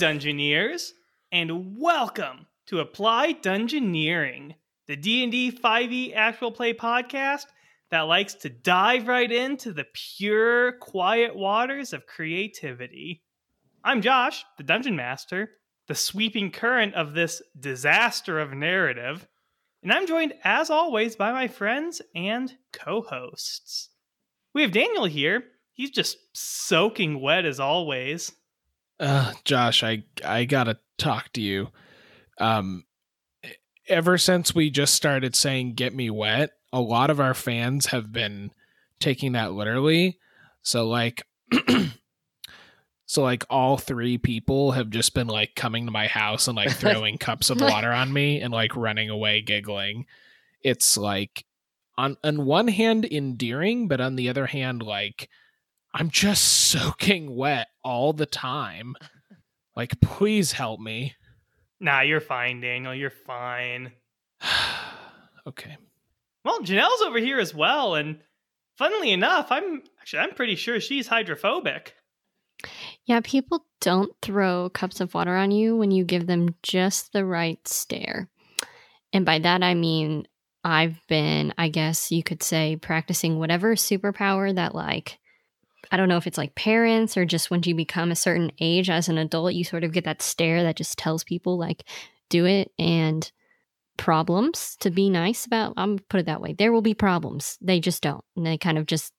Dungeoneers, and welcome to Apply Dungeoneering, the D&D 5e E actual play podcast that likes to dive right into the pure, quiet waters of creativity. I'm Josh, the Dungeon Master, the sweeping current of this disaster of narrative, and I'm joined, as always, by my friends and co-hosts. We have Daniel here. He's just soaking wet as always. Uh, Josh, I I gotta talk to you. Um, ever since we just started saying "get me wet," a lot of our fans have been taking that literally. So like, so like all three people have just been like coming to my house and like throwing cups of water on me and like running away giggling. It's like on on one hand endearing, but on the other hand, like I'm just soaking wet all the time. Like, please help me. Nah, you're fine, Daniel. You're fine. okay. Well, Janelle's over here as well, and funnily enough, I'm actually I'm pretty sure she's hydrophobic. Yeah, people don't throw cups of water on you when you give them just the right stare. And by that, I mean, I've been, I guess you could say, practicing whatever superpower that, like, I don't know if it's like parents or just when you become a certain age as an adult, you sort of get that stare that just tells people, like, do it and problems to be nice about. I'm put it that way. There will be problems. They just don't. And they kind of just,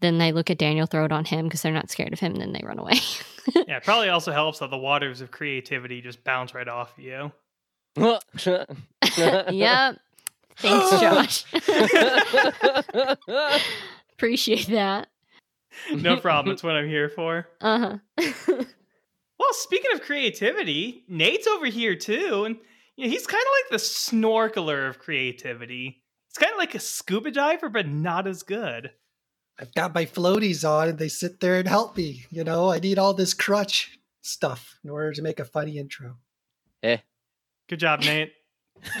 then they look at Daniel, throw it on him because they're not scared of him, and then they run away. yeah, it probably also helps that the waters of creativity just bounce right off you. yep. Thanks, Josh. Appreciate that. No problem. It's what I'm here for. Uh huh. Well, speaking of creativity, Nate's over here too, and you know, he's kind of like the snorkeler of creativity. It's kind of like a scuba diver, but not as good. I've got my floaties on and they sit there and help me. You know, I need all this crutch stuff in order to make a funny intro. Eh. Good job, Nate.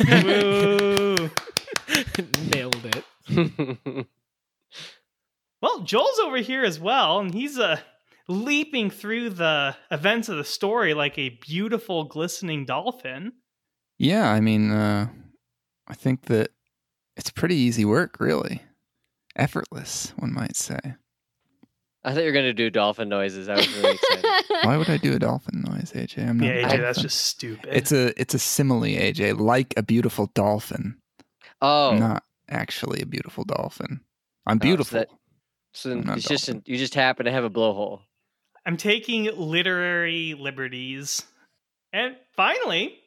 Nailed it. Well, Joel's over here as well, and he's uh, leaping through the events of the story like a beautiful, glistening dolphin. Yeah, I mean, uh, I think that it's pretty easy work, really. Effortless, one might say. I thought you were gonna do dolphin noises. I was really excited. Why would I do a dolphin noise, AJ? I'm not. Yeah, a AJ, that's just stupid. It's a it's a simile, AJ, like a beautiful dolphin. Oh, I'm not actually a beautiful dolphin. I'm Oh, so beautiful. that- so I'm it's just dolphin. you just happen to have a blowhole. I'm taking literary liberties. And finally,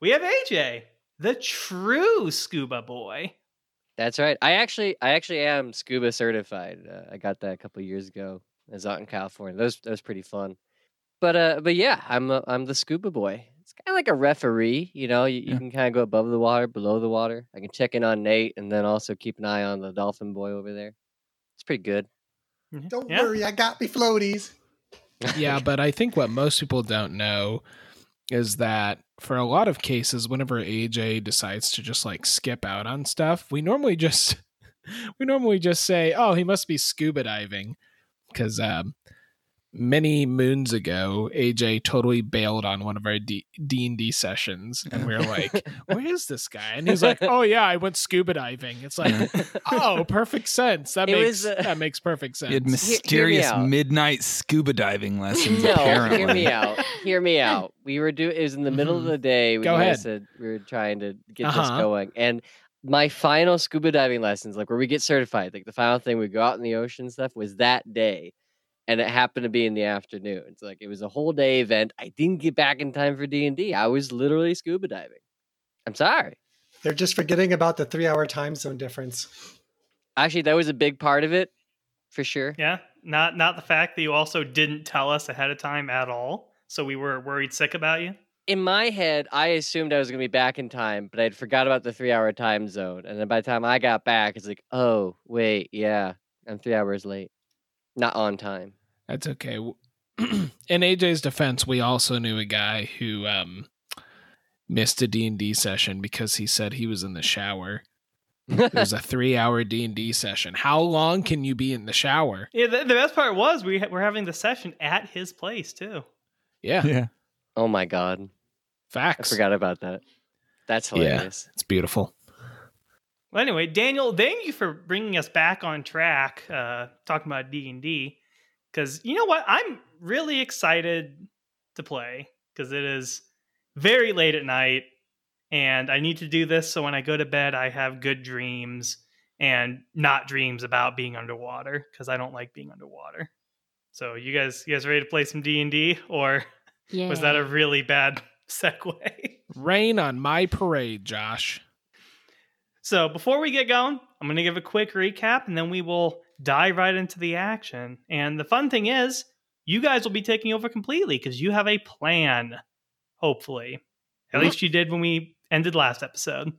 we have AJ, the true scuba boy. That's right. I actually, I actually am scuba certified. Uh, I got that a couple years ago. I was out in California. That was that was pretty fun. But uh, but yeah, I'm a, I'm the scuba boy. It's kind of like a referee, you know. You, you Yeah. can kind of go above the water, below the water. I can check in on Nate, and then also keep an eye on the dolphin boy over there. It's pretty good. Don't Yeah. worry, I got me floaties. yeah, but I think what most people don't know is that for a lot of cases, whenever AJ decides to just like skip out on stuff, we normally just we normally just say, "Oh, he must be scuba diving," because um, many moons ago, AJ totally bailed on one of our D d&d sessions, and we were like, "Where is this guy?" And he's like, "Oh yeah, I went scuba diving." It's like, "Oh, perfect sense. That It makes was, uh, that makes perfect sense." He had hear me mysterious midnight scuba diving lessons. no, apparently. hear me out. Hear me out. We were doing. It was in the middle of Mhm. the day. We Go ahead. said we were trying to get this Uh-huh. going, and my final scuba diving lessons, like where we get certified, like the final thing we go out in the ocean stuff, was that day, and it happened to be in the afternoon. It's like it was a whole day event. I didn't get back in time for D and I was literally scuba diving. I'm sorry. They're just forgetting about the three hour time zone difference. Actually, that was a big part of it, for sure. Yeah, not not the fact that you also didn't tell us ahead of time at all, so we were worried sick about you. in my head, I assumed I was going to be back in time, but I'd forgot about the three hour time zone. And then by the time I got back, it's like, oh, wait, yeah, I'm three hours late. Not on time. That's okay. In AJ's defense, we also knew a guy who um, missed a D&D session because he said he was in the shower. It was a 3-hour D&D session. How long can you be in the shower? Yeah, the, the best part was we ha- were having the session at his place too. Yeah. Yeah. Oh my god, Facts. I forgot about that. That's Yeah. hilarious. It's beautiful. Well, anyway, Daniel, thank you for bringing us back on track, uh, talking about D and D. Because you know what, I'm really excited to play because it is very late at night, and I need to do this so when I go to bed, I have good dreams and not dreams about being underwater because I don't like being underwater. So, you guys, you guys ready to play some D and D, or Yeah. was that a really bad segue? Rain on my parade, Josh. So before we get going, I'm going to give a quick recap and then we will dive right into the action. And the fun thing is, you guys will be taking over completely because you have a plan, hopefully. At mm-hmm. least you did when we ended last episode.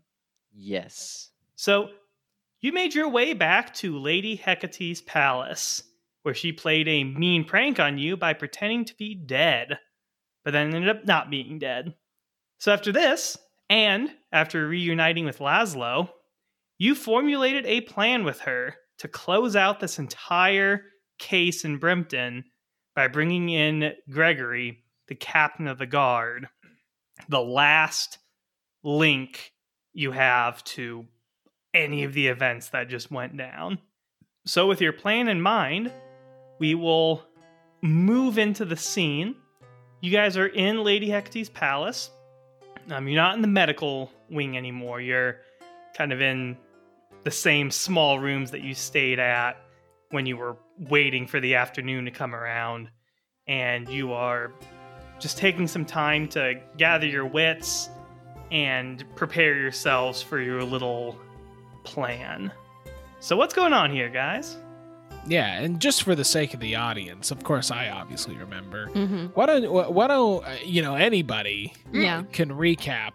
Yes. So you made your way back to Lady Hecate's palace, where she played a mean prank on you by pretending to be dead, but then ended up not being dead. So after this, and after reuniting with Laszlo, you formulated a plan with her to close out this entire case in Brimpton by bringing in Gregory, the captain of the guard, the last link you have to any of the events that just went down. So, with your plan in mind, we will move into the scene. You guys are in Lady Hecate's palace. Um, you're not in the medical wing anymore. You're kind of in the same small rooms that you stayed at when you were waiting for the afternoon to come around. And you are just taking some time to gather your wits and prepare yourselves for your little plan. So, what's going on here, guys? Yeah, and just for the sake of the audience, of course, I obviously remember. hmm Why don't why don't uh, you know anybody Yeah. can recap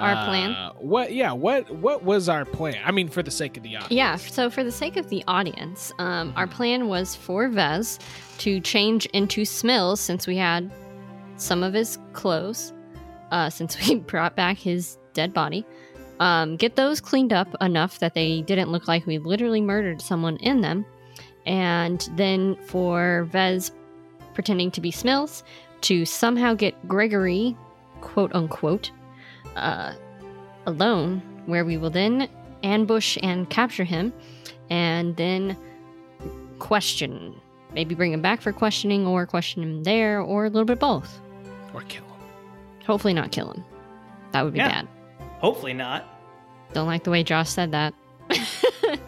Our uh, plan? What? Yeah. What? What was our plan? I mean, for the sake of the audience. Yeah, so for the sake of the audience, um, our plan was for Vez to change into Smills since we had some of his clothes, uh, since we brought back his dead body. Um, get those cleaned up enough that they didn't look like we literally murdered someone in them. And then for Vez pretending to be Smills to somehow get Gregory, quote unquote, uh, alone, where we will then ambush and capture him, and then question. Maybe bring him back for questioning, or question him there, or a little bit both. Or kill him. Hopefully, not kill him. That would be Yeah. bad. Hopefully not. Don't like the way Josh said that.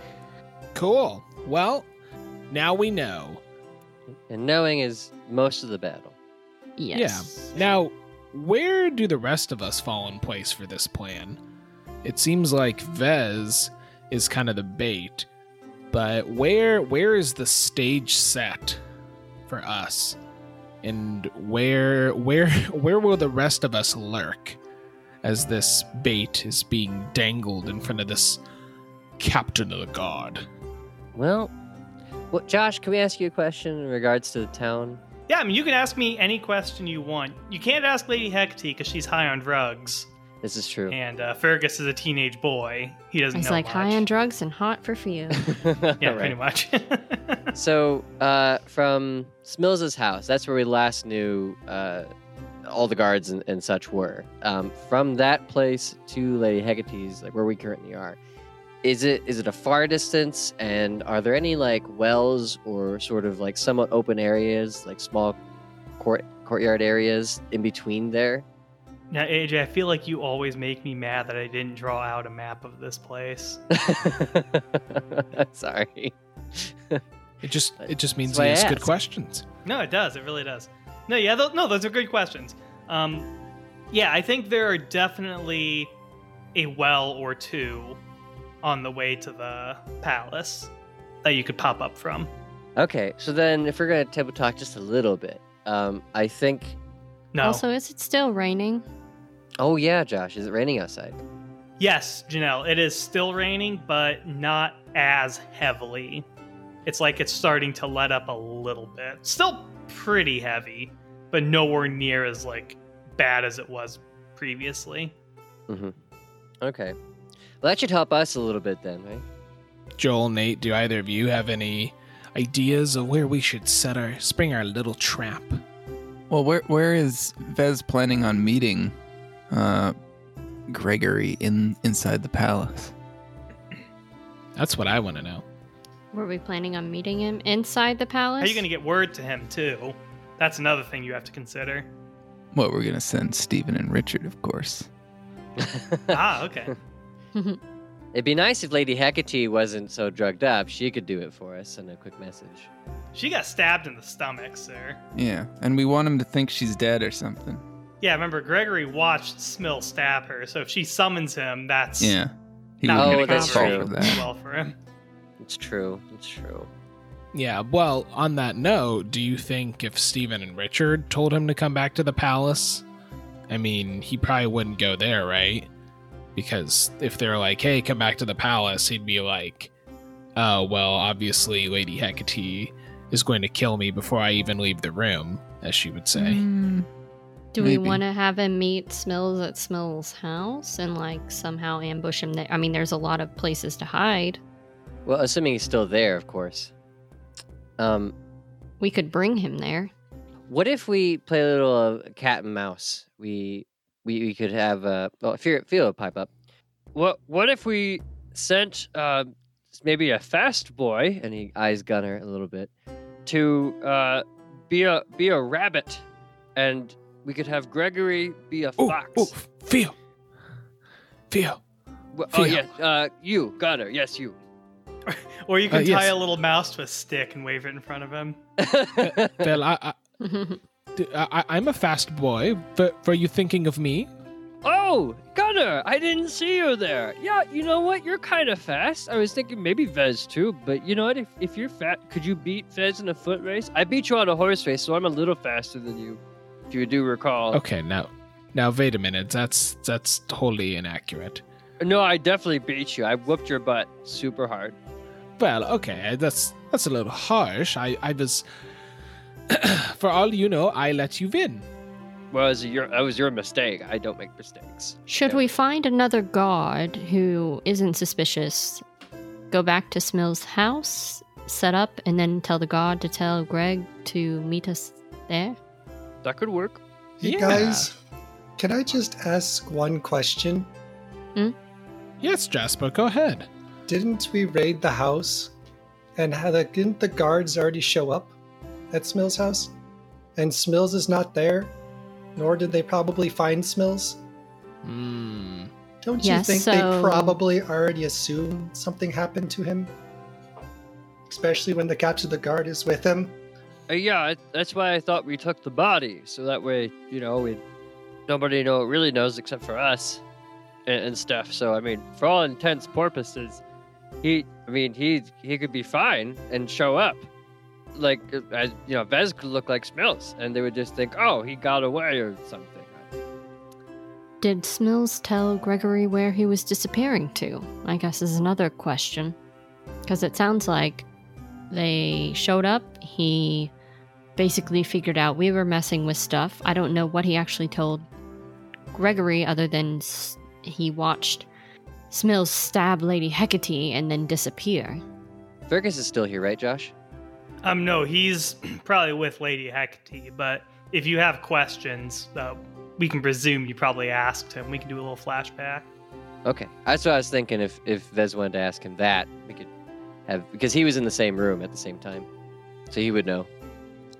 Cool. Well, now we know. And knowing is most of the battle. yes. Yeah. Now, where do the rest of us fall in place for this plan? It seems like Vez is kind of the bait, but where where is the stage set for us? And where where where will the rest of us lurk as this bait is being dangled in front of this captain of the guard? Well, well, Josh, can we ask you a question in regards to the town? Yeah, I mean, you can ask me any question you want. You can't ask Lady Hecate because she's high on drugs, This is true. and uh, Fergus is a teenage boy. He doesn't He's know like much. high on drugs and hot for you. Yeah, Right. pretty much. So, uh, from Smills' house, that's where we last knew uh, all the guards and, and such were. Um, from that place to Lady Hecate's, like where we currently are, is it is it a far distance? And are there any like wells or sort of like somewhat open areas, like small court courtyard areas in between there? now, AJ, I feel like you always make me mad that I didn't draw out a map of this place. Sorry. It just it just means That's why he I has good questions. No, it does. It really does. No, yeah, th- no, those are good questions. Um, yeah, I think there are definitely a well or two on the way to the palace that you could pop up from. Okay, so then if we're gonna table talk just a little bit, um, I think. No. Also, is it still raining? Oh yeah, Josh, is it raining outside? yes, Janelle, it is still raining, but not as heavily. It's like it's starting to let up a little bit. Still pretty heavy, but nowhere near as like bad as it was previously. Mm-hmm. Okay. Well, that should help us a little bit then, right? Joel, Nate, do either of you have any ideas of where we should set our spring our little trap? Well, where where is Vez planning on meeting uh, Gregory in inside the palace? That's what I want to know. Were we planning on meeting him inside the palace? How are you going to get word to him too? That's another thing you have to consider. Well, we're gonna send Stephen and Richard, of course. ah, okay. It'd be nice if Lady Hecate wasn't so drugged up. She could do it for us. Send a quick message. She got stabbed in the stomach, sir. Yeah, and we want him to think she's dead or something. Yeah, remember Gregory watched Smill stab her, so if she summons him, that's Yeah. He not Oh, gonna that's fall true. for that. well for him. It's true. It's true. Yeah, well, on that note, do you think if Stephen and Richard told him to come back to the palace, I mean, he probably wouldn't go there, right? Because if they're like, hey, come back to the palace, he'd be like, oh, well, obviously Lady Hecate is going to kill me before I even leave the room, as she would say. Mm, Do we want to have him meet Smills at Smills' house and like somehow ambush him there? I mean, there's a lot of places to hide. Well, assuming he's still there, of course. Um, We could bring him there. what if we play a little uh, cat and mouse? We we, we could have uh well, Fear Phil pipe up. What what if we sent uh, maybe a fast boy And he eyes Gunner a little bit. to uh, be a be a rabbit, and we could have Gregory be a fox. oh, Feel. Theo! Wh- oh Theo. yeah, uh, you Gunner, yes you. Or you can Uh, yes. tie a little mouse to a stick and wave it in front of him. Well, I, I, I, I'm a fast boy. But were you thinking of me? Oh, Gunner, I didn't see you there. Yeah, you know what? You're kind of fast. I was thinking maybe Vez too, but you know what? If, if you're fat, could you beat Vez in a foot race? I beat you on a horse race, so I'm a little faster than you, if you do recall. Okay, now, now wait a minute. That's that's totally inaccurate. No, I definitely beat you. I whooped your butt super hard. Well, okay, that's that's a little harsh. I I was, for all you know, I let you win. Well, was your, that was your mistake. I don't make mistakes. Should we find another god who isn't suspicious? Go back to Smills' house, set up, and then tell the god to tell Greg to meet us there? That could work. Hey Yeah. guys, can I just ask one question? Hmm? Yes, Jasper, go ahead. Didn't we raid the house? And had the, didn't the guards already show up at Smills' house? And Smills is not there? Nor did they probably find Smills? Hmm. Don't you Yes, think so- they probably already assumed something happened to him? Especially when the captain of the guard is with him. Uh, yeah, that's why I thought we took the body, so that way, you know, we nobody know really knows except for us and, and stuff. So I mean, for all intents purposes, he, I mean, he he could be fine and show up, like uh, as you know, Vez could look like Smells, and they would just think, oh, he got away or something. Did Smills tell Gregory where he was disappearing to? I guess is another question. Because it sounds like they showed up, he basically figured out we were messing with stuff. I don't know what he actually told Gregory other than he watched Smills stab Lady Hecate and then disappear. Fergus is still here, right, Josh? Um, no, he's probably with Lady Hecate, but if you have questions, uh, we can presume you probably asked him. We can do a little flashback. Okay, that's what I was thinking. If if Vez wanted to ask him that, we could have because he was in the same room at the same time, so he would know.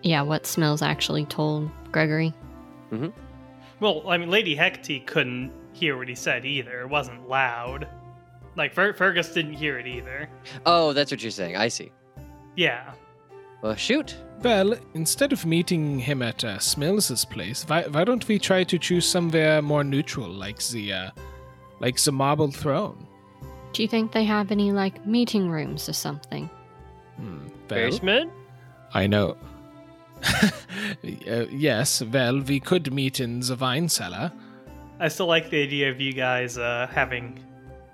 Yeah, what Smells actually told Gregory. Mm-hmm. Well, I mean, Lady Hecate couldn't hear what he said either. It wasn't loud. Like, Fer- Fergus didn't hear it either. Oh, that's what you're saying. I see. Yeah. Well, shoot. Well, instead of meeting him at uh, Smills' place, why, why don't we try to choose somewhere more neutral, like the, uh, like the marble throne? Do you think they have any, like, meeting rooms or something? Hmm, well, Basement? I know. uh, yes, well, we could meet in the wine cellar. I still like the idea of you guys uh, having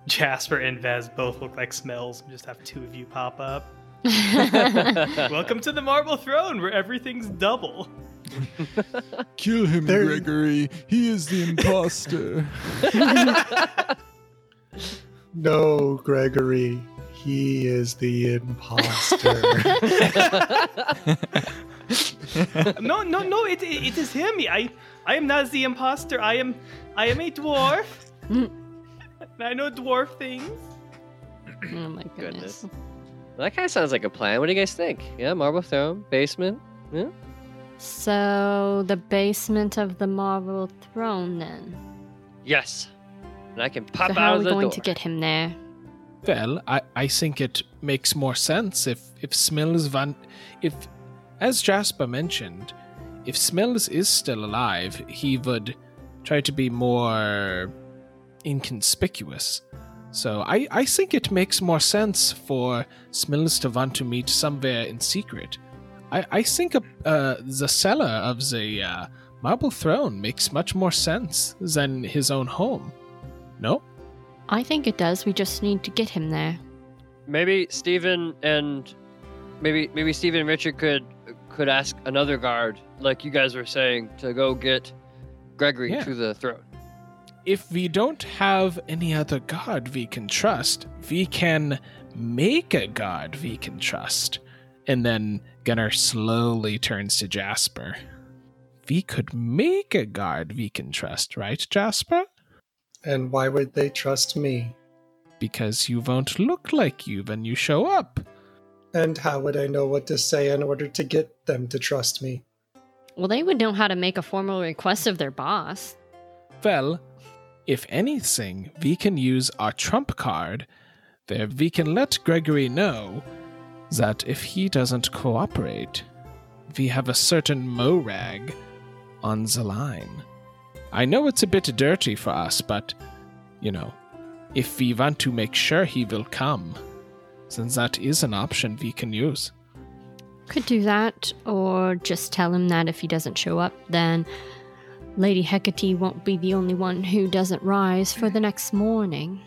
Jasper and Vez both look like smells and just have two of you pop up. Welcome to the Marble Throne, where everything's double. Kill him, There- Gregory. He is the imposter. No, Gregory. He is the imposter. no, no, no! It, it, it is him. I I am not the imposter. I am I am a dwarf. I know dwarf things. Oh my goodness. Goodness. Well, that kind of sounds like a plan. What do you guys think? Yeah, marble throne, basement. Yeah. So the basement of the marble throne, then. Yes. And I can pop so out how are of we the going door. to get him there? Well, I, I think it makes more sense if if Smells van if as Jasper mentioned, if Smells is still alive, he would try to be more inconspicuous. So I, I think it makes more sense for Smells to want to meet somewhere in secret. I, I think uh, the cellar of the uh, Marble Throne makes much more sense than his own home. No? I think it does. We just need to get him there. Maybe Stephen and maybe maybe Stephen and Richard could could ask another guard, like you guys were saying, to go get Gregory Yeah. to the throne. If we don't have any other god we can trust, we can make a god we can trust. And then Gunnar slowly turns to Jasper. We could make a god we can trust, right, Jasper? And why would they trust me? Because you won't look like you when you show up. And how would I know what to say in order to get them to trust me? Well, they would know how to make a formal request of their boss. Well, if anything, we can use our trump card where we can let Gregory know that if he doesn't cooperate, we have a certain Morag on the line. I know it's a bit dirty for us, but, you know, if we want to make sure he will come, then that is an option we can use. Could do that, or just tell him that if he doesn't show up, then Lady Hecate won't be the only one who doesn't rise for the next morning.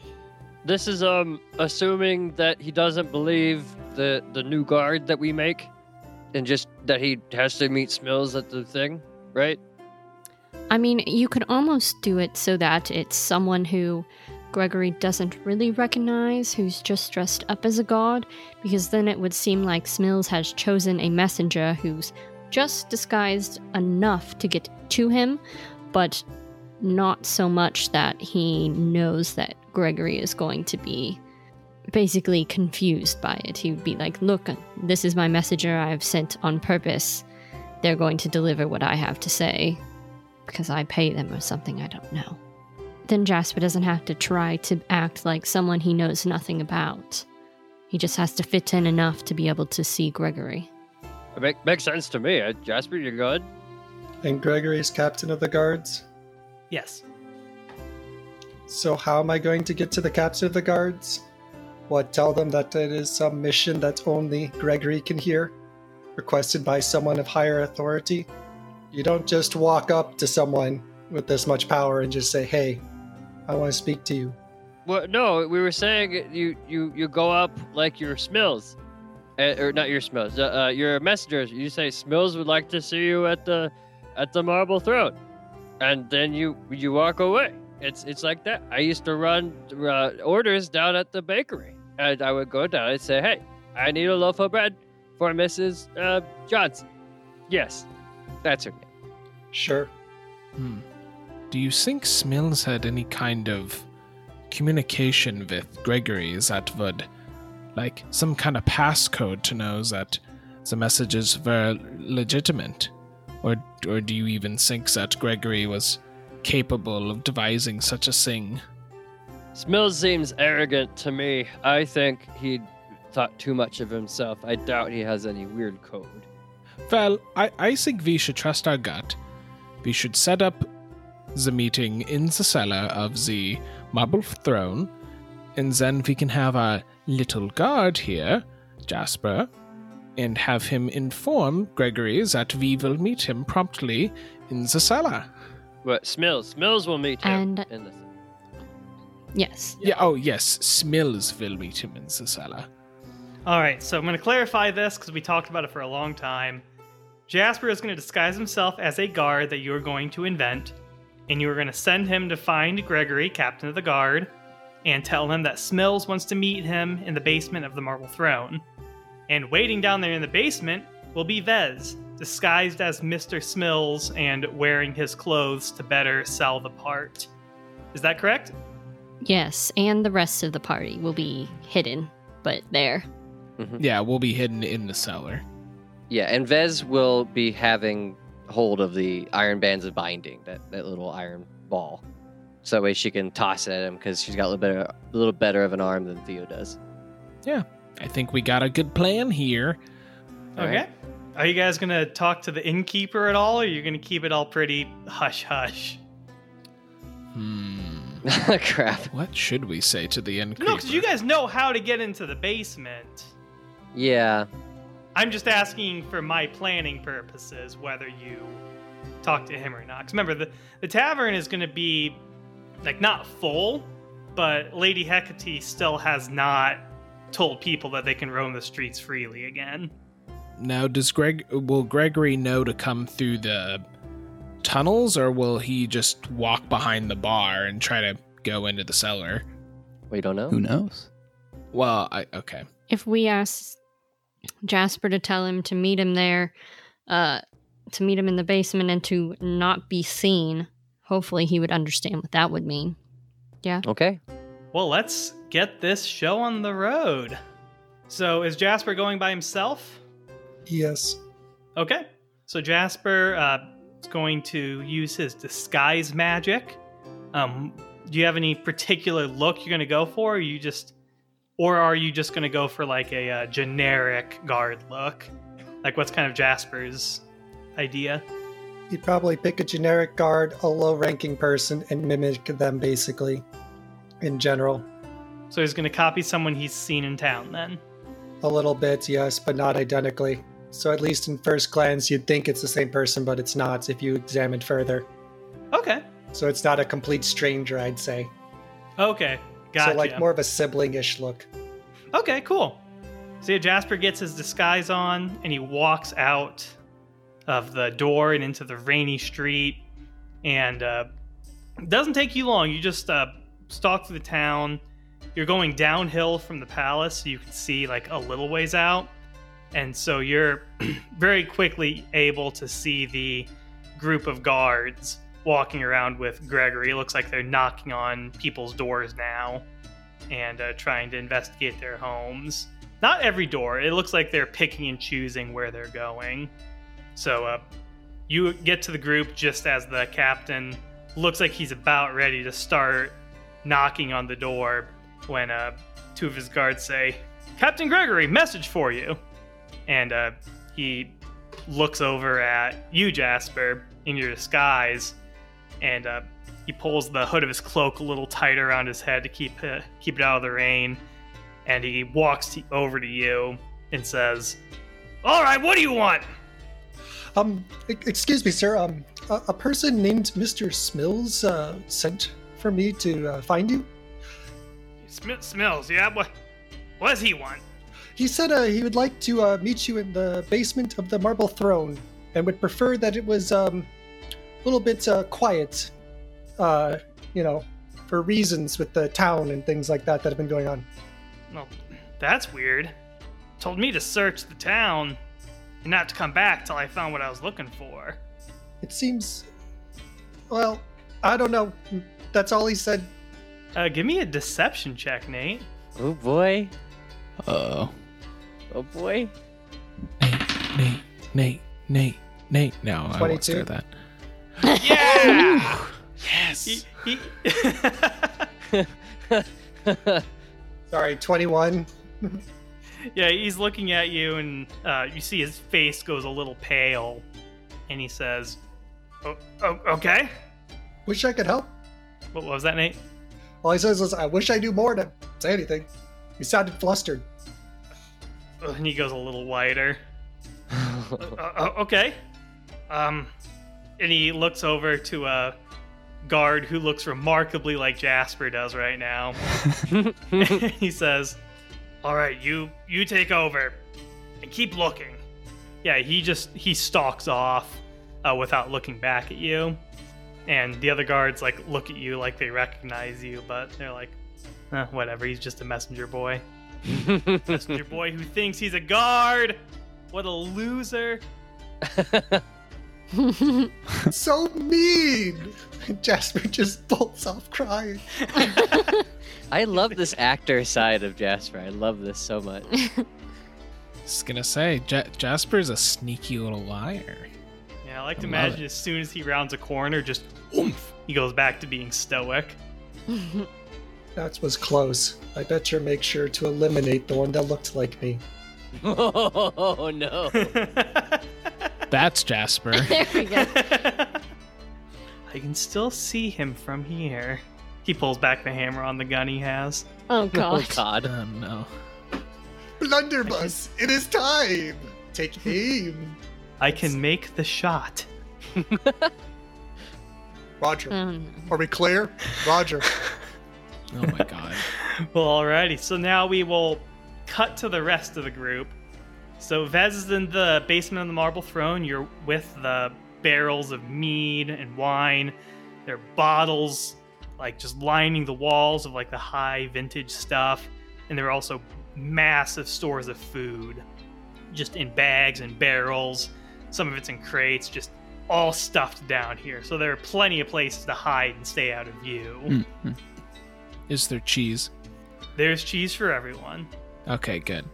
This is um assuming that he doesn't believe the the new guard that we make, and just that he has to meet Smills at the thing, right? I mean, you could almost do it so that it's someone who Gregory doesn't really recognize, who's just dressed up as a god, because then it would seem like Smills has chosen a messenger who's just disguised enough to get to him, but not so much that he knows that Gregory is going to be basically confused by it. He would be like, Look, this is my messenger I've sent on purpose. They're going to deliver what I have to say because I pay them or something, I don't know. Then Jasper doesn't have to try to act like someone he knows nothing about. He just has to fit in enough to be able to see Gregory. It make, makes sense to me. Uh, Jasper, you're good. And Gregory's captain of the guards? Yes. So, how am I going to get to the captain of the guards? What, tell them that it is some mission that only Gregory can hear? Requested by someone of higher authority? You don't just walk up to someone with this much power and just say, hey, I want to speak to you. Well, no, we were saying you you you go up like your Smills, uh, or not your Smills, uh, uh, your messengers. You say Smills would like to see you at the at the Marble Throne, and then you you walk away. It's it's like that. I used to run uh, orders down at the bakery, and I would go down and say, "Hey, I need a loaf of bread for Mrs. Uh, Johnson." Yes, that's her name. Sure. Hmm. Do you think Smills had any kind of communication with Gregory that would, like, some kind of passcode to know that the messages were legitimate? Or, or do you even think that Gregory was capable of devising such a thing? Smills seems arrogant to me. I think he thought too much of himself. I doubt he has any weird code. Well, I, I think we should trust our gut. We should set up the meeting in the cellar of the marble throne, and then we can have our little guard here, Jasper, and have him inform Gregory that we will meet him promptly in the cellar. But Smills, Smills will meet him And- in the. Yes. Yeah, oh yes, Smills will meet him in the cellar. All right, so I'm going to clarify this because we talked about it for a long time. Jasper is going to disguise himself as a guard that you're going to invent, and you're going to send him to find Gregory, captain of the guard, and tell him that Smills wants to meet him in the basement of the Marble Throne. And waiting down there in the basement will be Vez, disguised as Mr. Smills and wearing his clothes to better sell the part. Is that correct? Yes, and the rest of the party will be hidden, but there. Mm-hmm. Yeah, we'll be hidden in the cellar. Yeah, and Vez will be having hold of the iron bands of binding, that, that little iron ball. So that way she can toss it at him because she's got a little better, a little better of an arm than Theo does. Yeah, I think we got a good plan here. All okay. right. Are you guys gonna talk to the innkeeper at all, or are you gonna keep it all pretty hush hush? Hmm. Crap. What should we say to the innkeeper? No, because you guys know how to get into the basement. Yeah. I'm just asking for my planning purposes whether you talk to him or not. Because remember, the, the tavern is going to be like not full, but Lady Hecate still has not told people that they can roam the streets freely again. Now, does Greg will Gregory know to come through the tunnels, or will he just walk behind the bar and try to go into the cellar? We don't know. Who knows? Well, I okay. If we ask Jasper to tell him to meet him there, uh, to meet him in the basement and to not be seen, hopefully he would understand what that would mean. Yeah. Okay. Well, let's get this show on the road. So, is Jasper going by himself? Yes. Okay. So Jasper uh, is going to use his disguise magic. Um, do you have any particular look you're going to go for? Or you just, or are you just going to go for like a uh, generic guard look? Like what's kind of Jasper's idea? You'd probably pick a generic guard, a low ranking person, and mimic them basically in general. So he's going to copy someone he's seen in town then. A little bit, yes, but not identically. So at least in first glance, you'd think it's the same person, but it's not if you examined further. Okay. So it's not a complete stranger, I'd say. Okay. Gotcha. So like more of a sibling-ish look. Okay, cool. So yeah, Jasper gets his disguise on and he walks out of the door and into the rainy street. And uh, doesn't take you long. You just uh, stalk through the town. You're going downhill from the palace, so you can see like a little ways out. And so you're very quickly able to see the group of guards walking around with Gregory. It looks like they're knocking on people's doors now and uh, trying to investigate their homes. Not every door. It looks like they're picking and choosing where they're going. So uh, you get to the group just as the captain looks like he's about ready to start knocking on the door when uh, two of his guards say, Captain Gregory, message for you. And uh, he looks over at you, Jasper, in your disguise, and uh, he pulls the hood of his cloak a little tighter around his head to keep uh, keep it out of the rain. And he walks over to you and says, "All right, what do you want?" Um, excuse me, sir. Um, a, a person named Mr. Smills uh, sent for me to uh, find you. Sm- smells, yeah. What? What does he want? He said uh, he would like to uh, meet you in the basement of the Marble Throne, and would prefer that it was um, a little bit uh, quiet. Uh, you know, for reasons with the town and things like that that have been going on. Well, that's weird. Told me to search the town and not to come back till I found what I was looking for. It seems. Well, I don't know. That's all he said. Uh, give me a deception check, Nate. Oh boy. Uh Oh boy. Nate, Nate, Nate, Nate. Nate. No, I won't 22? that. Yeah. Yes. He- he- Sorry, 21. yeah, he's looking at you, and uh, you see his face goes a little pale, and he says, oh, oh, "Okay." Wish I could help. What was that, Nate? All he says is, I wish I knew more to say anything. He sounded flustered. And he goes a little wider. uh, uh, okay. Um, and he looks over to a guard who looks remarkably like Jasper does right now. he says, "All right, you you take over and keep looking." Yeah, he just he stalks off uh, without looking back at you, and the other guards like look at you like they recognize you, but they're like, eh, "Whatever, he's just a messenger boy." messenger boy who thinks he's a guard." What a loser. so mean. Jasper just bolts off crying. I love this actor side of Jasper. I love this so much. Just gonna say, Ja- Jasper's a sneaky little liar. Yeah, I like to I love imagine as soon as he rounds a corner, just oomph, he goes back to being stoic. That was close. I better make sure to eliminate the one that looked like me. oh no. That's Jasper. there we go. I can still see him from here. He pulls back the hammer on the gun he has. Oh god. Oh god. god. oh no. Blunderbuss, it is time. Take aim. I can make the shot. Roger. Oh. Are we clear? Roger. Oh my god. Well, alrighty. So now we will cut to the rest of the group. So Vez is in the basement of the Marble Throne. You're with the barrels of mead and wine. There are bottles, like just lining the walls of like the high vintage stuff, and there are also massive stores of food, just in bags and barrels. Some of it's in crates, just all stuffed down here. So there are plenty of places to hide and stay out of view. Mhm. Is there cheese? There's cheese for everyone. Okay, good.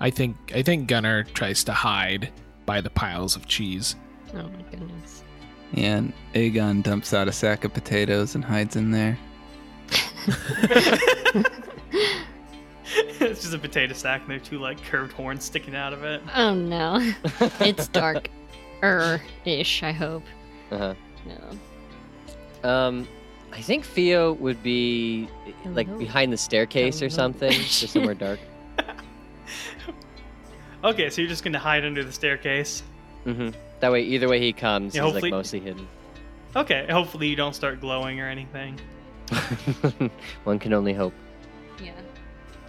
I think I think Gunnar tries to hide by the piles of cheese. Oh my goodness. And Aegon dumps out a sack of potatoes and hides in there. it's just a potato sack and there are two like curved horns sticking out of it. Oh no. It's dark. Er ish, I hope. Uh-huh. No. Um, I think Theo would be like Hello? behind the staircase or Hello? something, just somewhere dark. Okay, so you're just gonna hide under the staircase. hmm That way, either way he comes, Yeah, he's like mostly hidden. Okay, hopefully you don't start glowing or anything. One can only hope. Yeah.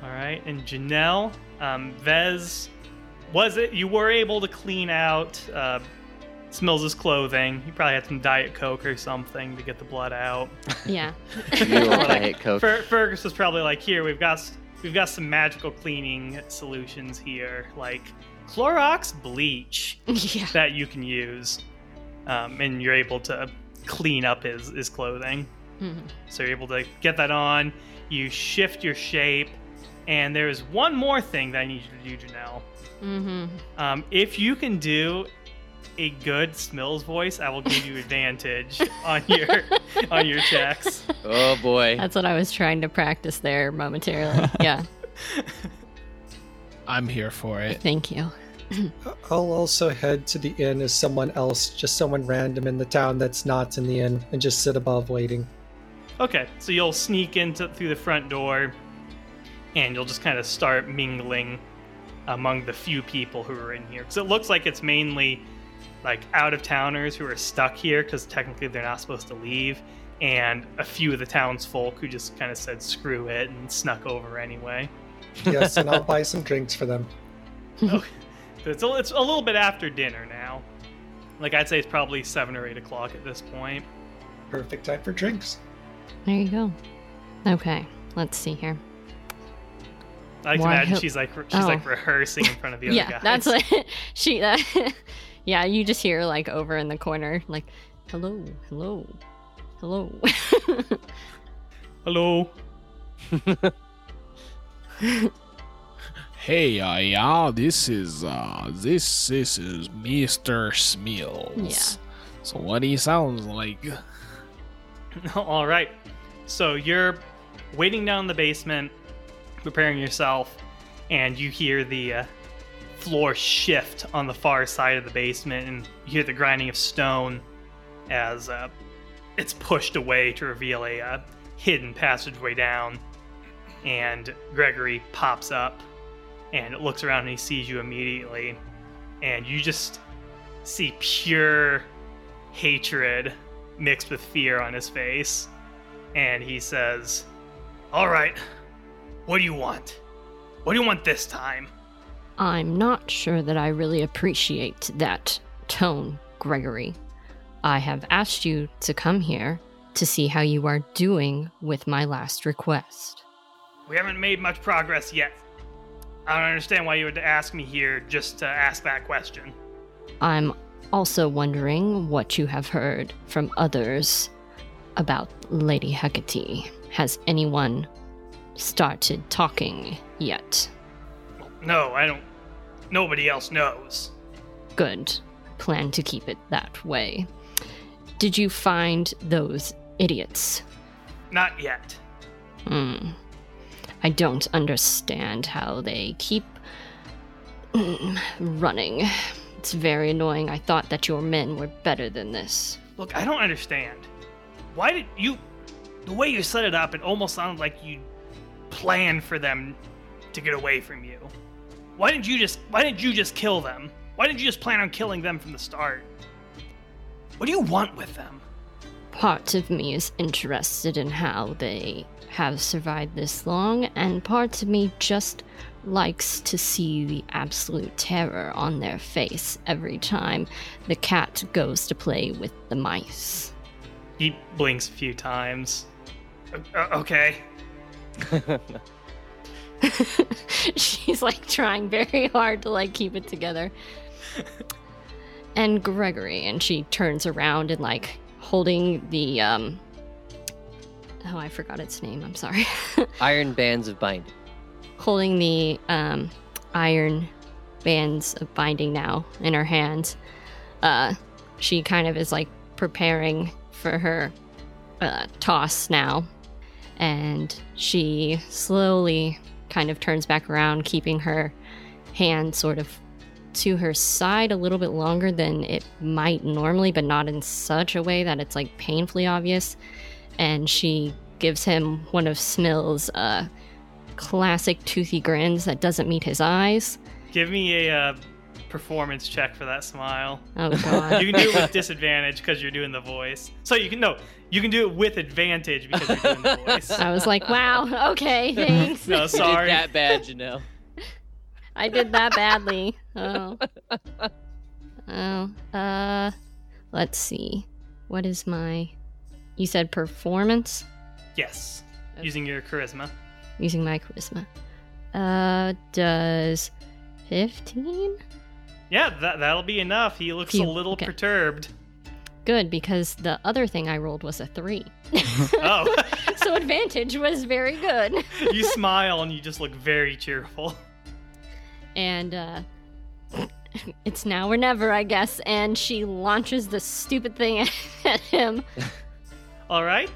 All right, and Janelle, um, Vez, was it you were able to clean out uh, Smills' clothing? You probably had some Diet Coke or something to get the blood out. Yeah. Diet Coke. Fer- Fergus was probably like, "Here, we've got we've got some magical cleaning solutions here, like Clorox bleach yeah. that you can use, um, and you're able to clean up his his clothing. Mhm. So you're able to get that on. You shift your shape, and there is one more thing that I need you to do, Janelle. Mhm. Um, if you can do a good Smills voice, I will give you advantage on your on your checks. Oh boy. That's what I was trying to practice there momentarily. Yeah. I'm here for it. Thank you. I'll also head to the inn as someone else, just someone random in the town that's not in the inn, and just sit above waiting. Okay, so you'll sneak into through the front door, and you'll just kind of start mingling among the few people who are in here. Because it looks like it's mainly like out of towners who are stuck here because technically they're not supposed to leave, and a few of the townsfolk who just kind of said screw it and snuck over anyway. Yes, and I'll buy some drinks for them. So it's a, it's a little bit after dinner now. Like I'd say it's probably seven or eight o'clock at this point. Perfect time for drinks. There you go. Okay. Let's see here. I like Why to imagine ho- she's like she's like Oh. rehearsing in front of the other yeah, guys. that's what she. That, uh, yeah, you just hear like over in the corner, like, "Hello, hello, hello." Hello. Hey, uh, yeah, this is uh, this this is Mister Smeals. Yeah. So what he sounds like? All right. So you're waiting down in the basement, preparing yourself, and you hear the uh, floor shift on the far side of the basement, and you hear the grinding of stone as uh, it's pushed away to reveal a uh, hidden passageway down. And Gregory pops up and looks around and he sees you immediately, and you just see pure hatred mixed with fear on his face. And he says, All right, what do you want? What do you want this time? I'm not sure that I really appreciate that tone, Gregory. I have asked you to come here to see how you are doing with my last request. We haven't made much progress yet. I don't understand why you would ask me here just to ask that question. I'm also wondering what you have heard from others about Lady Hecate. Has anyone started talking yet? No, I don't. Nobody else knows. Good. Plan to keep it that way. Did you find those idiots? Not yet. Hmm. I don't understand how they keep mm, running. It's very annoying. I thought that your men were better than this. Look, I don't understand. Why did you. The way you set it up, it almost sounded like you planned for them to get away from you. Why didn't you just. Why didn't you just kill them? Why didn't you just plan on killing them from the start? What do you want with them? Part of me is interested in how they have survived this long, and part of me just likes to see the absolute terror on their face every time the cat goes to play with the mice. He blinks a few times. Uh, okay. She's like trying very hard to like keep it together. and Gregory, and she turns around and like holding the um oh I forgot its name, I'm sorry. Iron bands of binding. holding the um iron bands of binding now in her hands. Uh she kind of is like preparing for her uh, toss now. And she slowly kind of turns back around, keeping her hand sort of to her side a little bit longer than it might normally, but not in such a way that it's like painfully obvious. And she gives him one of Smill's uh, classic toothy grins that doesn't meet his eyes. Give me a uh, performance check for that smile. Oh god. You can do it with disadvantage because you're doing the voice. So you can no, you can do it with advantage because you're doing the voice. I was like, wow, okay, thanks. No, You sorry. did that bad, Janelle. I did that badly. Oh. Oh. Uh let's see. What is my You said performance Yes, using your charisma. using my charisma. Uh does 15? Yeah, that that'll be enough. He looks a little okay. perturbed. Good because the other thing I rolled was a 3. Oh, so advantage was very good. you smile and you just look very cheerful. and uh it's now or never, I guess, and she launches the stupid thing at him. All right.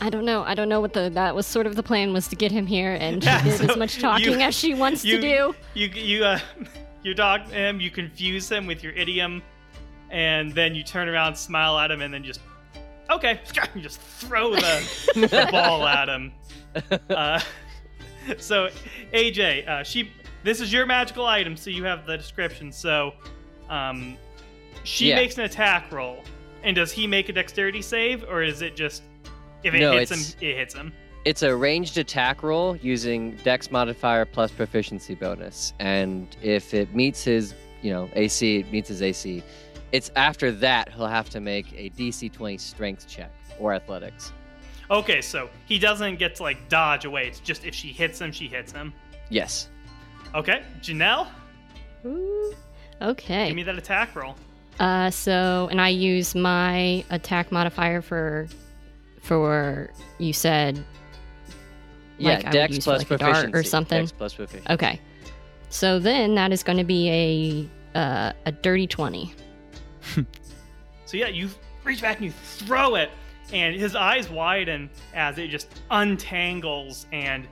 I don't know. I don't know what the that was sort of the plan was to get him here, and she Yeah, did so as much talking you- as she wants you- to do. You you uh, you dog him. You confuse him with your idiom, and then you turn around, smile at him, and then just okay. You just throw the, the ball at him. Uh, so, AJ, uh, she this is your magical item, so you have the description. So, um, she Yeah. makes an attack roll, and does he make a dexterity save, or is it just if it No, hits him, it hits him? It's a ranged attack roll using Dex modifier plus proficiency bonus, and if it meets his, you know, AC, it meets his AC. It's after that he'll have to make a DC 20 Strength check or Athletics. Okay, so he doesn't get to like dodge away. It's just if she hits him, she hits him. Yes. Okay, Janelle, Ooh, Okay. give me that attack roll. Uh, so and I use my attack modifier for for you said Yeah, Like I would Dex use for, plus like, a dart or proficiency. something? Dex plus proficiency. okay. So then that is going to be a uh, a dirty twenty. So yeah, you reach back and you throw it, and his eyes widen as it just untangles, and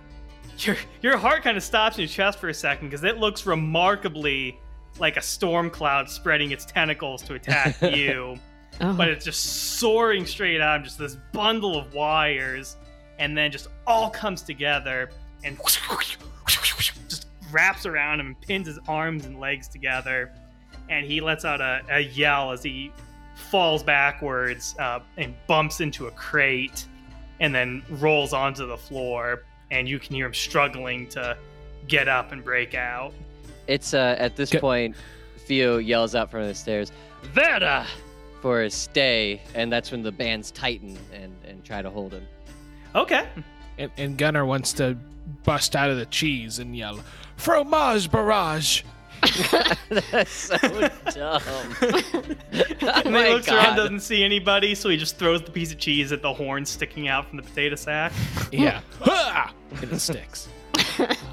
your your heart kind of stops in your chest for a second because it looks remarkably like a storm cloud spreading its tentacles to attack you. Oh, but it's just soaring straight out, of just this bundle of wires, and then just all comes together and just wraps around him and pins his arms and legs together, and he lets out a, a yell as he falls backwards uh, and bumps into a crate, and then rolls onto the floor, and you can hear him struggling to get up and break out. It's uh, at this Go- point, Theo yells out from the stairs, Verda! for a stay, and that's when the bands tighten and, and try to hold him. Okay, And, and Gunnar wants to bust out of the cheese and yell, fromage barrage. That's so dumb. and oh he my looks around, doesn't see anybody, so he just throws the piece of cheese at the horn sticking out from the potato sack. Yeah. And it sticks.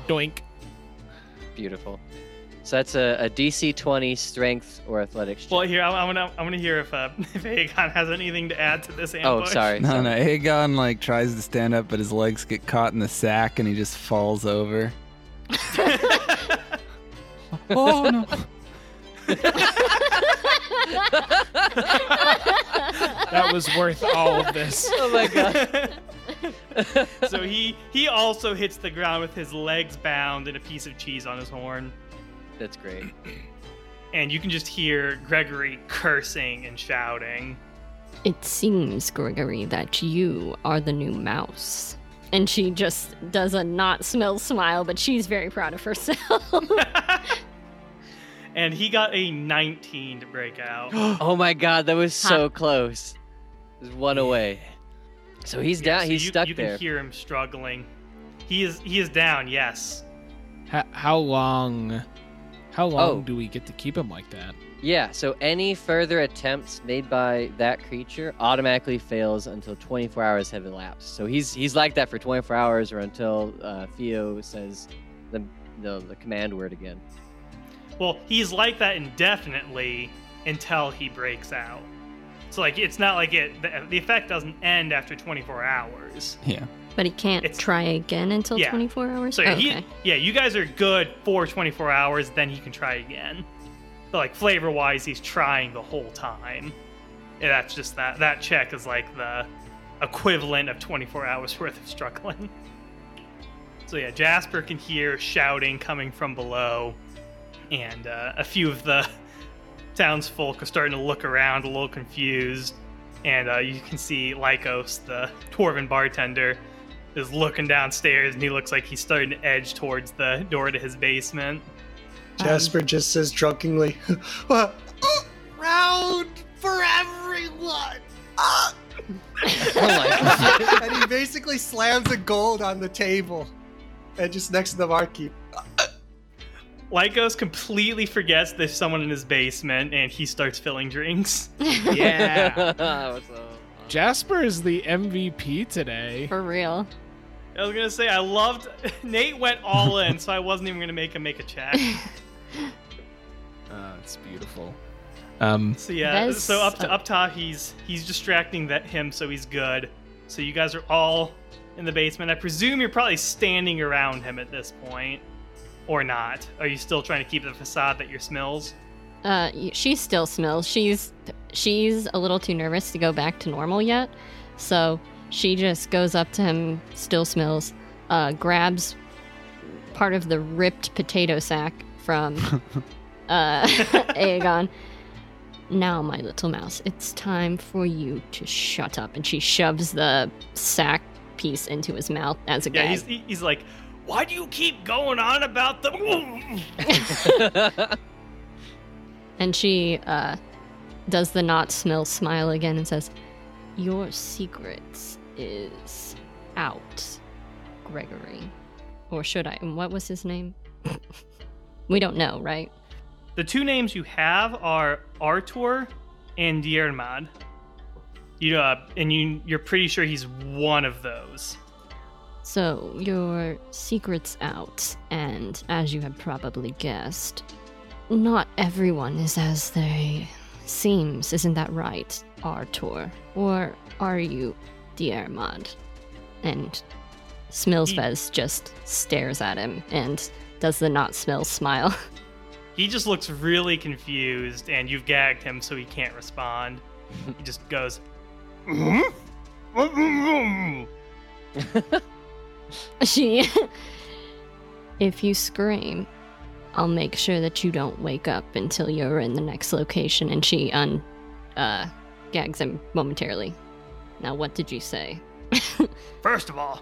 Doink. Beautiful. So that's a, a DC 20 strength or athletics. check. Well, here I, I want to I want to hear if uh, if Aegon has anything to add to this oh, sorry. No, sorry. no. Aegon like tries to stand up, but his legs get caught in the sack, and he just falls over. Oh no! That was worth all of this. Oh my god. so he he also hits the ground with his legs bound and a piece of cheese on his horn, That's great. and you can just hear Gregory cursing and shouting. It seems, Gregory, that you are the new mouse. And she just does a not smell smile, but she's very proud of herself. and he got a 19 to break out. Oh my god, that was so close. It was one away. So he's Yeah, down. so he's you, stuck you there. You can hear him struggling. He is he is down. Yes. How, how long? How long Oh. do we get to keep him like that? Yeah. So any further attempts made by that creature automatically fails until 24 hours have elapsed. So he's he's like that for 24 hours or until uh, Theo says the, the the command word again. Well, he's like that indefinitely until he breaks out. So like it's not like it the, the effect doesn't end after 24 hours. Yeah. but he can't It's- try again until Yeah. 24 hours? So Oh, he okay. yeah, you guys are good for 24 hours then he can try again. But like flavor wise he's trying the whole time. And that's just that that check is like the equivalent of 24 hours worth of struggling. So yeah, Jasper can hear shouting coming from below, and uh, a few of the townsfolk are starting to look around a little confused. And uh, you can see Lycos, the dwarven bartender, is looking downstairs, and he looks like he's starting to edge towards the door to his basement. Jasper just says drunkenly, "What? Round for everyone. Ah! My god. and he basically slams a gold on the table and just next to the barkeep. Lycos completely forgets there's someone in his basement, and he starts filling drinks. Yeah. What's up? Jasper is the MVP today. For real. I was gonna say I loved Nate went all in, so I wasn't even gonna make him make a check. Uh, it's beautiful. Um, So yeah, That's- so up to up top, he's he's distracting that him, so he's good. So you guys are all in the basement. I presume you're probably standing around him at this point, or not? Are you still trying to keep the facade that you're Smills? Uh, she still smells. She's she's a little too nervous to go back to normal yet, so she just goes up to him, still smells, uh, grabs part of the ripped potato sack from uh, Aegon. Now, my little mouse, it's time for you to shut up. And she shoves the sack piece into his mouth as a Yeah, gag. he's he's like, why do you keep going on about the? And she uh, does the not smell smile again and says, Your secrets is out, Gregory. Or should I? And what was his name? we don't know, right? The two names you have are Artur and Diermad. You uh, and you you're pretty sure he's one of those. So, your secret's out, and as you have probably guessed, not everyone is as they seems, isn't that right, Artur? Or are you Diermad? And Smilsvez just stares at him and does the not smell smile. He just looks really confused, and you've gagged him, so he can't respond. he just goes. she. if you scream, I'll make sure that you don't wake up until you're in the next location. And she un. uh. gags him momentarily. Now, what did you say? First of all,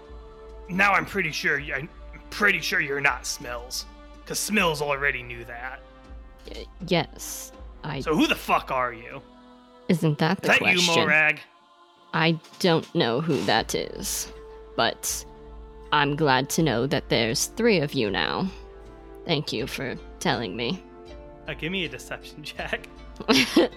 now I'm pretty sure you, I'm pretty sure you're not Smills, because Smills already knew that. Y- yes, I. So who the fuck are you? isn't that the that question? you, Morag? I don't know who that is, but I'm glad to know that there's three of you now. Thank you for telling me. Uh, give me a deception check.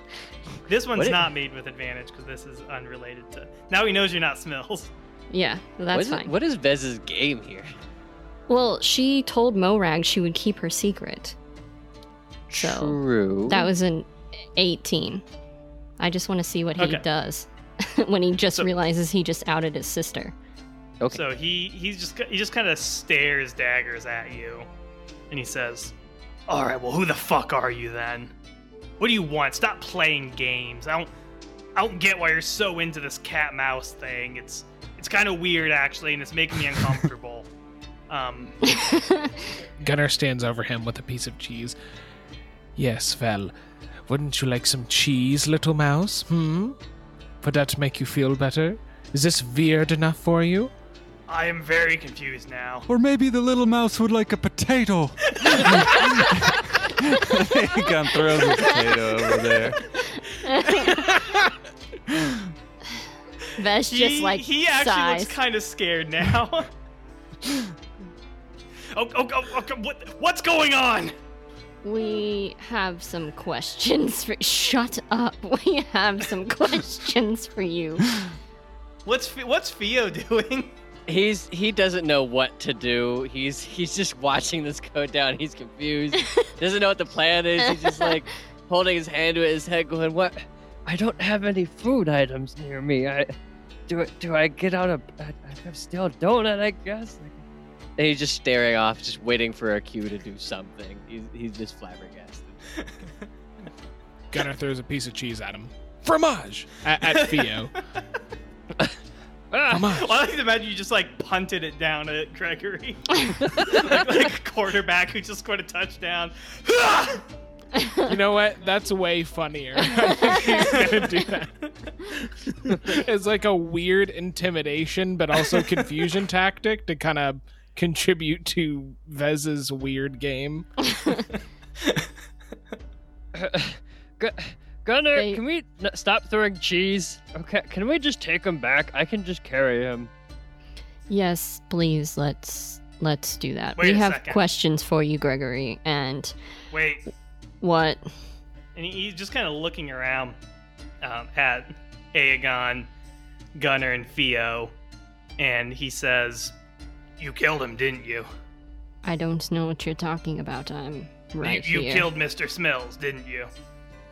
This one's What it- not made with advantage because this is unrelated to. Now he knows you're not Smills. yeah, well, What that's is, fine. what is Vez's game here? Well, she told Morag she would keep her secret. So True. that was an 18. I just want to see what he Okay. does when he just So- realizes he just outed his sister. Okay. So he he's just he just kind of stares daggers at you, and he says, "All right, well, who the fuck are you then? What do you want? Stop playing games. I don't I don't get why you're so into this cat mouse thing. It's it's kind of weird actually, and it's making me uncomfortable." um, Gunnar stands over him with a piece of cheese. Yes, Vel. Wouldn't you like some cheese, little mouse? Hmm? Would that make you feel better? Is this weird enough for you? I am very confused now. Or maybe the little mouse would like a potato. Gun throws a potato over there. Vesh He, just like he actually sighs. looks kind of scared now. oh, oh, oh, oh okay, what, what's going on? We have some questions for. Shut up. We have some questions for you. What's what's Theo doing? He's he doesn't know what to do. He's he's just watching this go down. He's confused. doesn't know what the plan is. He's just like holding his hand to his head, going, "What? I don't have any food items near me. I do. I- Do I get out a? I, I have still a donut, I guess. Like, And he's just staring off, just waiting for a cue to do something. He's he's just flabbergasted. Gunnar throws a piece of cheese at him. Fromage! At, at Theo. Ah, Fromage. Well, I like to imagine you just like punted it down at Gregory, like, like a quarterback who just scored a touchdown. You know what? That's way funnier. I think he's gonna do that. It's like a weird intimidation, but also confusion tactic to kind of contribute to Vez's weird game. Gu- Gunner, They- can we n- stop throwing cheese? Okay, can we just take him back? I can just carry him. yes, please. Let's let's do that. Wait we a have second. questions for you, Gregory. And Wait, what? and he's just kind of looking around um, at Aegon, Gunner, and Theo, and he says, "You killed him, didn't you? I don't know what you're talking about. I'm right you you here. killed Mister Smills, didn't you?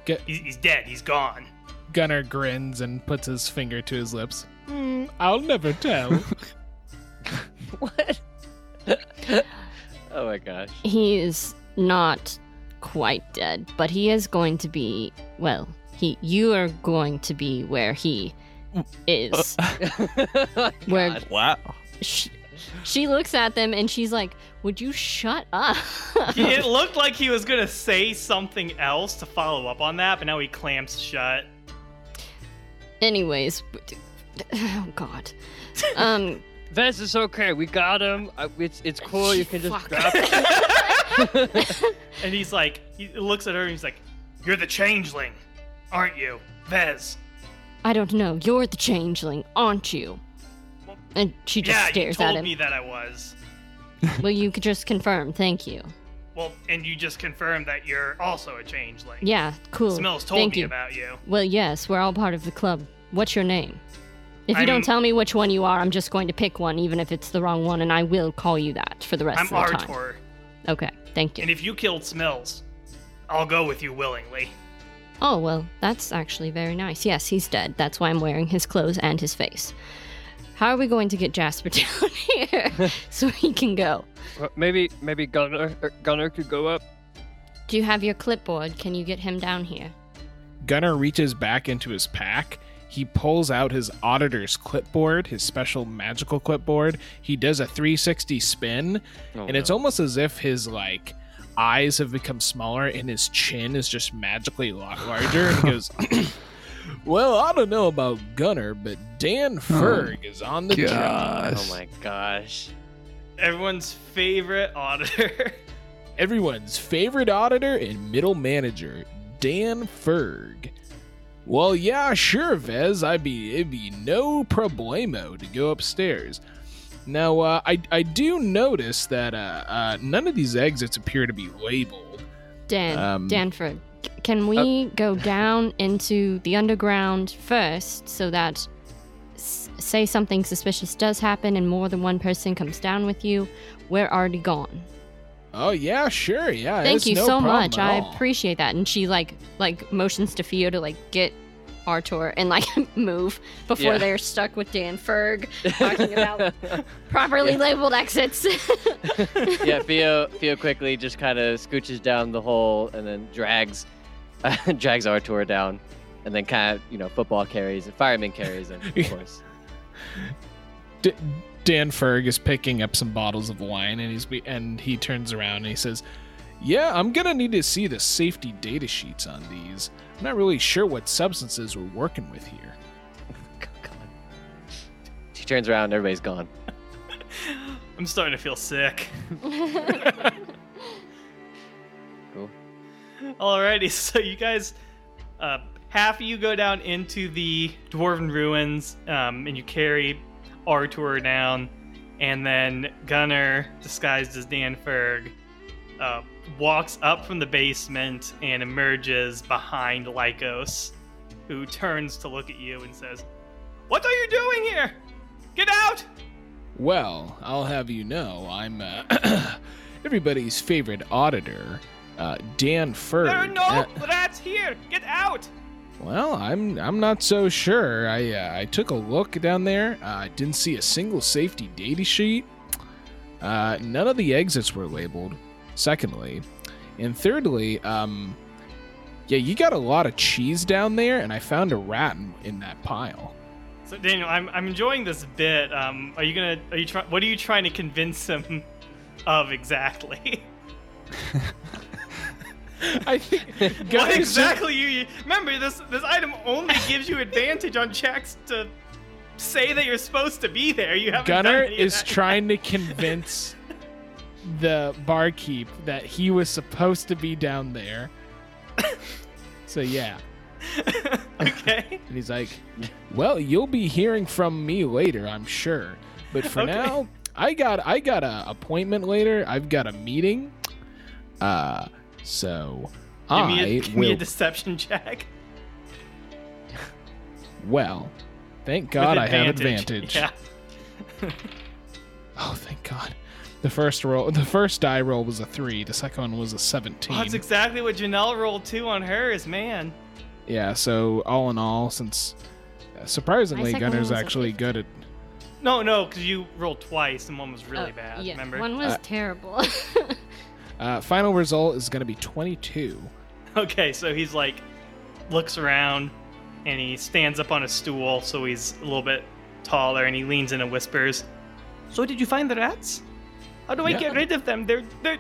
Get- He's, he's dead. He's gone." Gunnar grins and puts his finger to his lips. "Hmm, I'll never tell. What? oh my gosh. He is not quite dead, but he is going to be. Well, he. You are going to be where he is. Where God. Wow. she, she looks at them and she's like, "Would you shut up?" It looked like he was gonna say something else to follow up on that, but now he clamps shut. Anyways, oh god. Um, Vez is okay. We got him. It's it's cool. You can just Fuck. drop it. And he's like, he looks at her and he's like, "You're the changeling, aren't you, Vez?" I don't know. You're the changeling, aren't you? And she just yeah, you stares at told him. me that I was. Well, you could just confirm. Thank you. Well, and you just confirmed that you're also a changeling. Yeah, cool. Smills told Thank me you. about you. Well, yes, we're all part of the club. What's your name? If you I'm- don't tell me which one you are, I'm just going to pick one, even if it's the wrong one, and I will call you that for the rest I'm of the time. Artur, Okay, thank you. and if you killed Smills, I'll go with you willingly. Oh, well, that's actually very nice. Yes, he's dead. That's why I'm wearing his clothes and his face. How are we going to get Jasper down here so he can go? Well, maybe maybe Gunner er, Gunner could go up. Do you have your clipboard? Can you get him down here? Gunner reaches back into his pack. He pulls out his auditor's clipboard, his special magical clipboard. He does a 360 spin, Oh, and it's almost as if his like eyes have become smaller and his chin is just magically a lot larger. and he goes, "Well, I don't know about Gunner, but Dan Ferg is on the job. Oh my gosh. Everyone's favorite auditor. Everyone's favorite auditor and middle manager, Dan Ferg." Well, yeah, sure, Vez. I'd be it'd be no problemo to go upstairs. Now, uh, I I do notice that uh, uh, none of these exits appear to be labeled. Dan, Um, Dan Ferg, c- can we go down into the underground first so that, s- say, something suspicious does happen and more than one person comes down with you, we're already gone. Oh yeah, sure, yeah. Thank it's you no so much. I appreciate that. And she like like motions to Theo to like get Artur and like move before Yeah. they're stuck with Dan Ferg talking about properly labeled exits. yeah, Theo Theo quickly just kind of scooches down the hole and then drags drags Artur down, and then kind of you know football carries and fireman carries him, of course. D- Dan Ferg is picking up some bottles of wine, and he's and he turns around and he says, "Yeah, I'm gonna need to see the safety data sheets on these. I'm not really sure what substances we're working with here." She turns around, everybody's gone. I'm starting to feel sick. Alrighty, so you guys, uh, half of you go down into the dwarven ruins, um, and you carry Artur down, and then Gunnar, disguised as Dan Ferg, uh, walks up from the basement and emerges behind Lycos, who turns to look at you and says, "What are you doing here? Get out!" Well, I'll have you know, I'm uh, everybody's favorite auditor, uh, Dan Ferg. There are no Uh, rats here. Get out! Well, I'm I'm not so sure. I uh, I took a look down there. Uh, I didn't see a single safety data sheet. Uh, none of the exits were labeled. Secondly, and thirdly, um, yeah, you got a lot of cheese down there, and I found a rat in, in that pile. So Daniel, I'm, I'm enjoying this bit. Um, are you gonna? Are you trying? What are you trying to convince him of exactly? I think what exactly you? Remember this. This item only gives you advantage on checks to say that you're supposed to be there. You haven't. Gunner is trying to convince the barkeep that he was supposed to be down there. so yeah. okay. And he's like, "Well, you'll be hearing from me later, I'm sure. But for Okay. now, I got I got a appointment later. I've got a meeting. Uh, so Give I me a, give will. me a deception check. well, thank God I have advantage. Yeah. Oh, thank God. The first roll, the first die roll was a three. The second one was a seventeen. Oh, that's exactly what Janelle rolled too on hers, man. yeah. So all in all, since uh, surprisingly Gunner's one was a actually good at No, no, because you rolled twice and one was really Oh, bad. Yeah, remember? one was Uh, terrible. uh, final result is going to be twenty-two. Okay, so he's like looks around and he stands up on a stool, so he's a little bit taller, and he leans in and whispers, "So did you find the rats? How do I Yeah. get rid of them? They're they're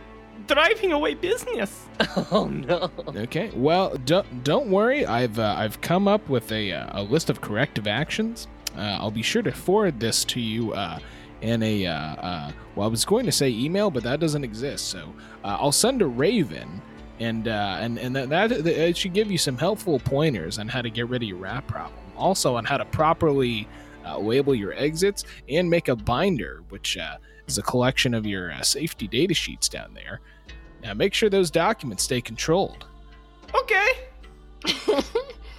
driving away business." Oh no. Okay. Well, don't don't worry. I've uh, I've come up with a uh, a list of corrective actions. Uh, I'll be sure to forward this to you uh, in a uh, uh, well. I was going to say email, but that doesn't exist. So uh, I'll send a Raven, and uh, and and that, that it should give you some helpful pointers on how to get rid of your rat problem. Also on how to properly uh, label your exits and make a binder, which uh, is a collection of your uh, safety data sheets down there. Now make sure those documents stay controlled. Okay.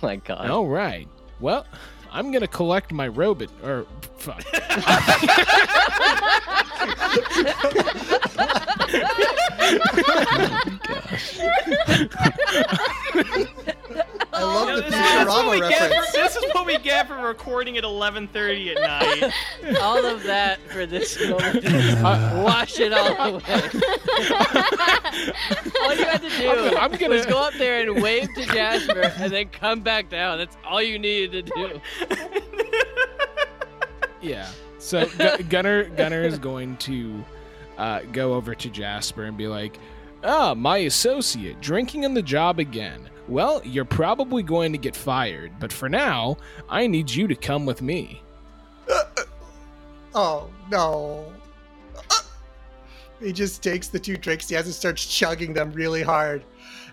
My God. All right. Well, I'm gonna collect my robot. Or fuck. I love You know, the this, is what Futurama we get reference. for, this is what we get for recording at 11:30 at night. all of that for this moment. Wash it all away. all you had to do I'm- I'm gonna- was go up there and wave to Jasper and then come back down. That's all you needed to do. yeah. So Gu- Gunner Gunner is going to uh, go over to Jasper and be like, "Ah, my associate drinking on the job again. Well, you're probably going to get fired, but for now, I need you to come with me." Oh no. He just takes the two drinks he has and starts chugging them really hard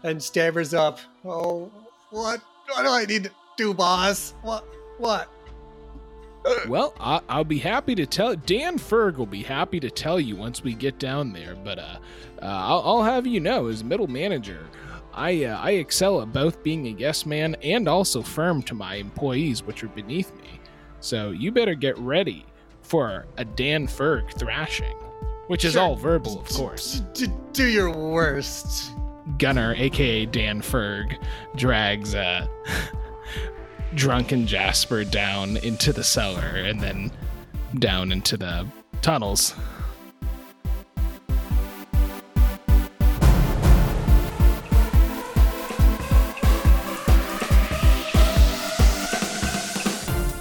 and stammers up. Oh, what? What do I need to do, boss? What? What? Well, I, I'll be happy to tell. Dan Ferg will be happy to tell you once we get down there. But uh, uh I'll, I'll have you know, as middle manager, I uh, I excel at both being a yes man and also firm to my employees, which are beneath me. So you better get ready for a Dan Ferg thrashing, which is Sure. all verbal, of course. D- do your worst. Gunner, aka Dan Ferg, drags uh, drunken Jasper down into the cellar and then down into the tunnels.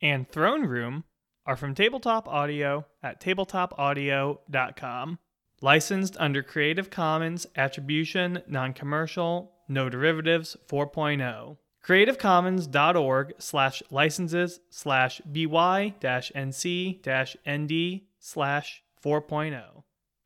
and Throne Room are from Tabletop Audio at tabletopaudio.com. Licensed under Creative Commons Attribution, Non Commercial, No Derivatives 4.0. CreativeCommons.org slash licenses slash by dash nc dash nd slash 4.0.